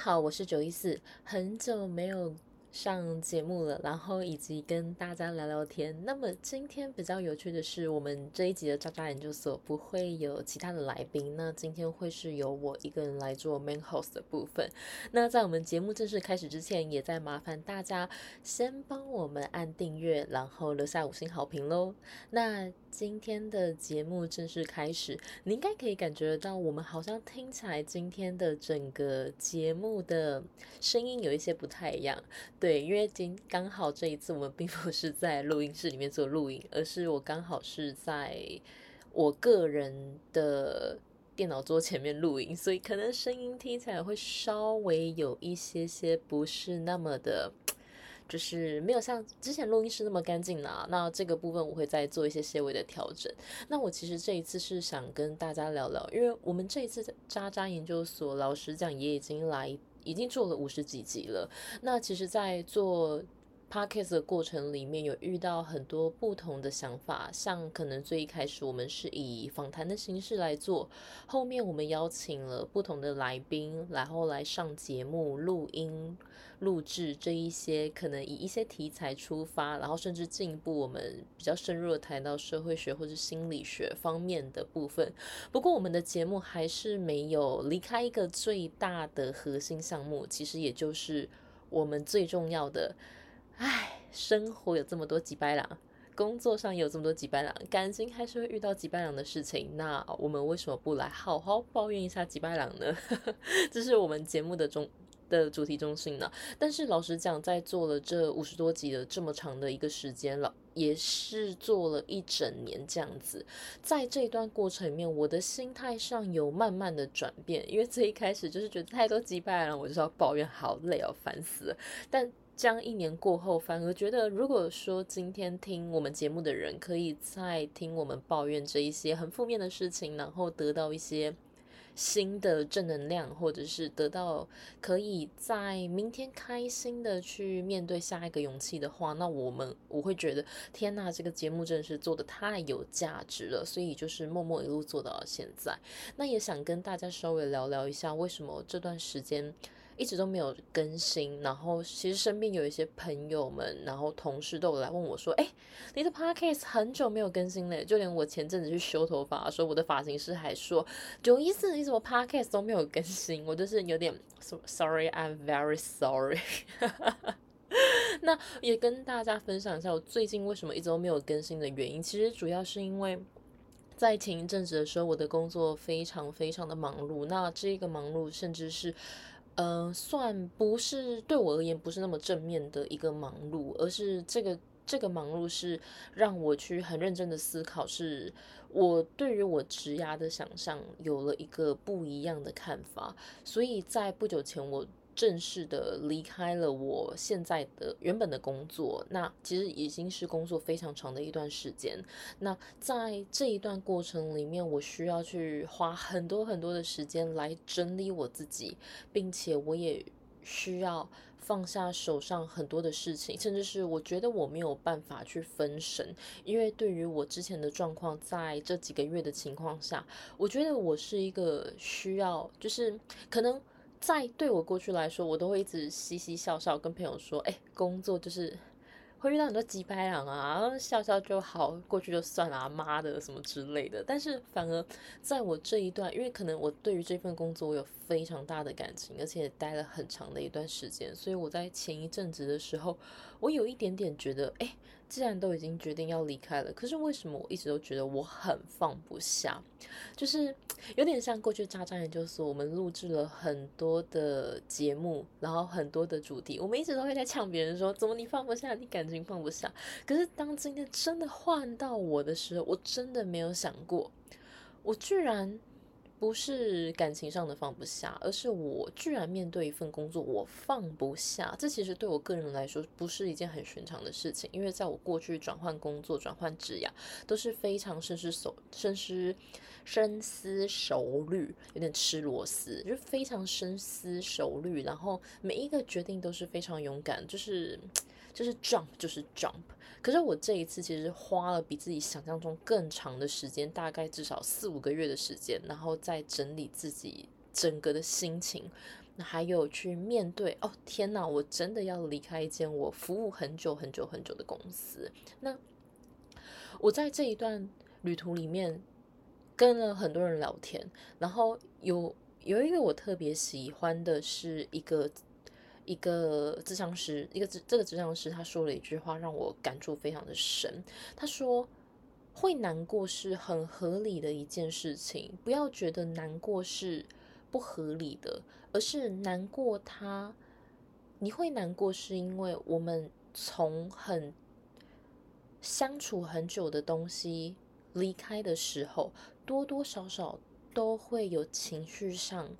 好，我是九一四，很久没有。上节目了，然后以及跟大家聊聊天。那么今天比较有趣的是，我们这一集的渣渣研究所不会有其他的来宾，那今天会是由我一个人来做 main host 的部分。那在我们节目正式开始之前，也在麻烦大家先帮我们按订阅，然后留下五星好评喽。那今天的节目正式开始，你应该可以感觉到，我们好像听起来今天的整个节目的声音有一些不太一样。对，对因为今刚好这一次我们并不是在录音室里面做录音，而是我刚好是在我个人的电脑桌前面录音，所以可能声音听起来会稍微有一些些不是那么的，就是没有像之前录音室那么干净啦。那这个部分我会再做一些些微的调整。那我其实这一次是想跟大家聊聊，因为我们这一次渣渣研究所，老实讲也已经来。已经做了五十几集了。那其实，在做 podcast 的过程里面，有遇到很多不同的想法。像可能最一开始，我们是以访谈的形式来做，后面我们邀请了不同的来宾，然后来上节目录音。录制这一些可能以一些题材出发，然后甚至进一步我们比较深入的谈到社会学或者心理学方面的部分。不过我们的节目还是没有离开一个最大的核心项目，其实也就是我们最重要的。唉，生活有这么多几百两，工作上有这么多几百两，感情还是会遇到几百两的事情。那我们为什么不来好好抱怨一下几百两呢？这是我们节目的中。的主题中心呢？但是老实讲，在做了这五十多集的这么长的一个时间了，也是做了一整年这样子。在这一段过程里面，我的心态上有慢慢的转变，因为最一开始就是觉得太多击败了，我就要抱怨，好累哦，烦死了。但将一年过后，反而觉得，如果说今天听我们节目的人，可以在听我们抱怨这一些很负面的事情，然后得到一些。新的正能量，或者是得到可以在明天开心的去面对下一个勇气的话，那我们我会觉得天呐，这个节目真的是做的太有价值了，所以就是默默一路做到了现在。那也想跟大家稍微聊聊一下，为什么这段时间。一直都没有更新，然后其实身边有一些朋友们，然后同事都有来问我说：“哎，你的 podcast 很久没有更新了。”就连我前阵子去修头发的时候，我的发型师还说：“九一四，你怎么 podcast 都没有更新？”我就是有点 sorry，I'm very sorry。那也跟大家分享一下，我最近为什么一直都没有更新的原因。其实主要是因为在前一阵子的时候，我的工作非常非常的忙碌。那这个忙碌，甚至是嗯，算不是对我而言不是那么正面的一个忙碌，而是这个这个忙碌是让我去很认真的思考，是我对于我职涯的想象有了一个不一样的看法，所以在不久前我。正式的离开了我现在的原本的工作，那其实已经是工作非常长的一段时间。那在这一段过程里面，我需要去花很多很多的时间来整理我自己，并且我也需要放下手上很多的事情，甚至是我觉得我没有办法去分神，因为对于我之前的状况，在这几个月的情况下，我觉得我是一个需要，就是可能。在对我过去来说，我都会一直嘻嘻笑笑跟朋友说：“哎，工作就是会遇到很多鸡排狼啊，笑笑就好，过去就算了，啊妈的什么之类的。”但是反而在我这一段，因为可能我对于这份工作我有非常大的感情，而且待了很长的一段时间，所以我在前一阵子的时候，我有一点点觉得，哎。既然都已经决定要离开了，可是为什么我一直都觉得我很放不下？就是有点像过去渣渣研究所，我们录制了很多的节目，然后很多的主题，我们一直都会在呛别人说，怎么你放不下，你感情放不下？可是当今天真的换到我的时候，我真的没有想过，我居然。不是感情上的放不下，而是我居然面对一份工作我放不下。这其实对我个人来说不是一件很寻常的事情，因为在我过去转换工作、转换职业都是非常深思熟、深思深思熟虑，有点吃螺丝，就是非常深思熟虑，然后每一个决定都是非常勇敢，就是就是 jump 就是 jump。可是我这一次其实花了比自己想象中更长的时间，大概至少四五个月的时间，然后再整理自己整个的心情，还有去面对哦，天哪，我真的要离开一间我服务很久很久很久的公司。那我在这一段旅途里面跟了很多人聊天，然后有有一个我特别喜欢的是一个一个智商师，一个这这个智商师他说了一句话让我感触非常的深。他说：“会难过是很合理的一件事情，不要觉得难过是不合理的，而是难过他你会难过是因为我们从很。”相处很久的东西离开的时候，多多少少都会有情绪上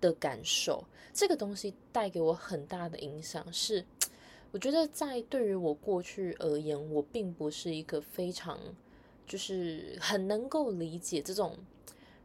的感受。这个东西带给我很大的影响，是我觉得在对于我过去而言，我并不是一个非常就是很能够理解这种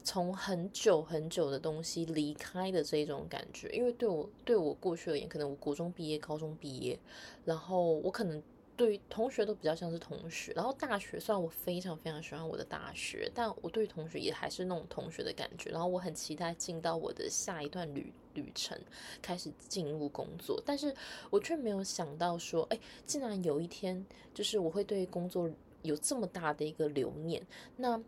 从很久很久的东西离开的这种感觉。因为对我对我过去而言，可能我国中毕业、高中毕业，然后我可能。对于同学都比较像是同学，然后大学虽然我非常非常喜欢我的大学，但我对同学也还是那种同学的感觉。然后我很期待进到我的下一段旅旅程，开始进入工作，但是我却没有想到说，哎，竟然有一天就是我会对工作有这么大的一个留念。那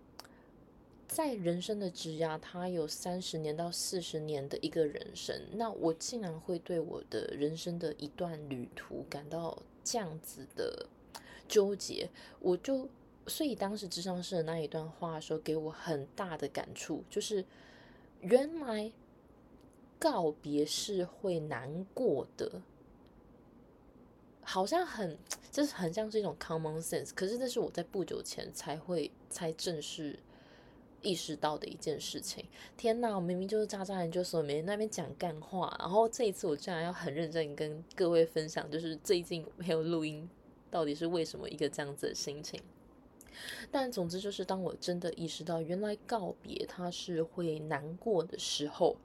在人生的枝桠，它有三十年到四十年的一个人生，那我竟然会对我的人生的一段旅途感到。这样子的纠结，我就所以当时智商师的那一段话说，给我很大的感触，就是原来告别是会难过的，好像很就是很像是一种 common sense，可是这是我在不久前才会才正式。意识到的一件事情，天哪！我明明就是渣渣研究所，每天那边讲干话，然后这一次我竟然要很认真跟各位分享，就是最近没有录音，到底是为什么一个这样子的心情？但总之就是，当我真的意识到原来告别它是会难过的时候，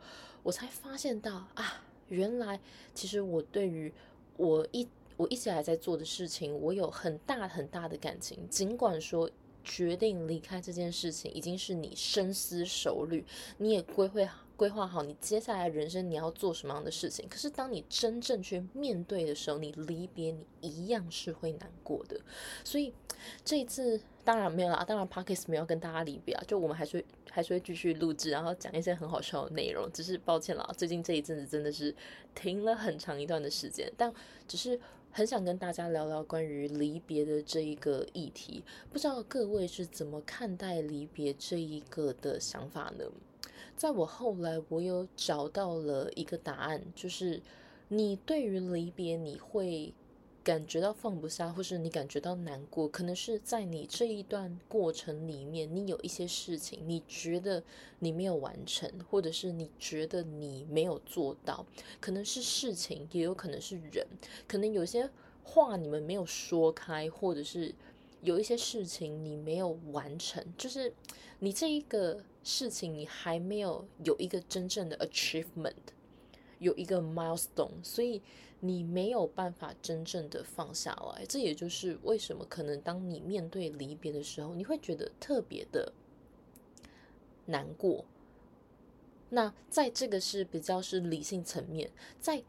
我才发现到啊，原来其实我对于我一我一直还在做的事情，我有很大很大的感情，尽管说。决定离开这件事情，已经是你深思熟虑，你也规划规划好你接下来人生你要做什么样的事情。可是当你真正去面对的时候，你离别你一样是会难过的。所以这一次当然没有啦，当然 Parkes 没有跟大家离别啊，就我们还是还是会继续录制，然后讲一些很好笑的内容。只是抱歉了，最近这一阵子真的是停了很长一段的时间，但只是。很想跟大家聊聊关于离别的这一个议题，不知道各位是怎么看待离别这一个的想法呢？在我后来，我有找到了一个答案，就是你对于离别，你会。感觉到放不下，或是你感觉到难过，可能是在你这一段过程里面，你有一些事情，你觉得你没有完成，或者是你觉得你没有做到，可能是事情，也有可能是人，可能有些话你们没有说开，或者是有一些事情你没有完成，就是你这一个事情你还没有有一个真正的 achievement，有一个 milestone，所以。你没有办法真正的放下来，这也就是为什么可能当你面对离别的时候，你会觉得特别的难过。那在这个是比较是理性层面，在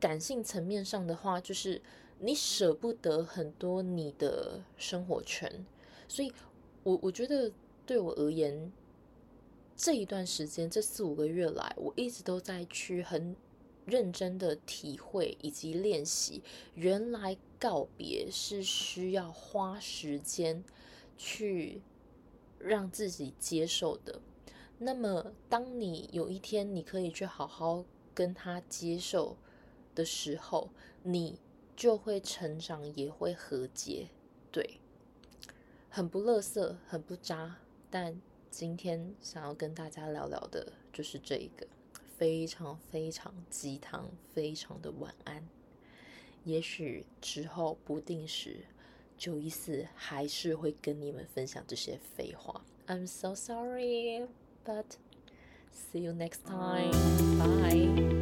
感性层面上的话，就是你舍不得很多你的生活圈，所以我我觉得对我而言，这一段时间这四五个月来，我一直都在去很。认真的体会以及练习，原来告别是需要花时间去让自己接受的。那么，当你有一天你可以去好好跟他接受的时候，你就会成长，也会和解。对，很不乐色，很不渣，但今天想要跟大家聊聊的就是这一个。非常非常鸡汤，非常的晚安。也许之后不定时，九一四还是会跟你们分享这些废话。I'm so sorry, but see you next time. Bye.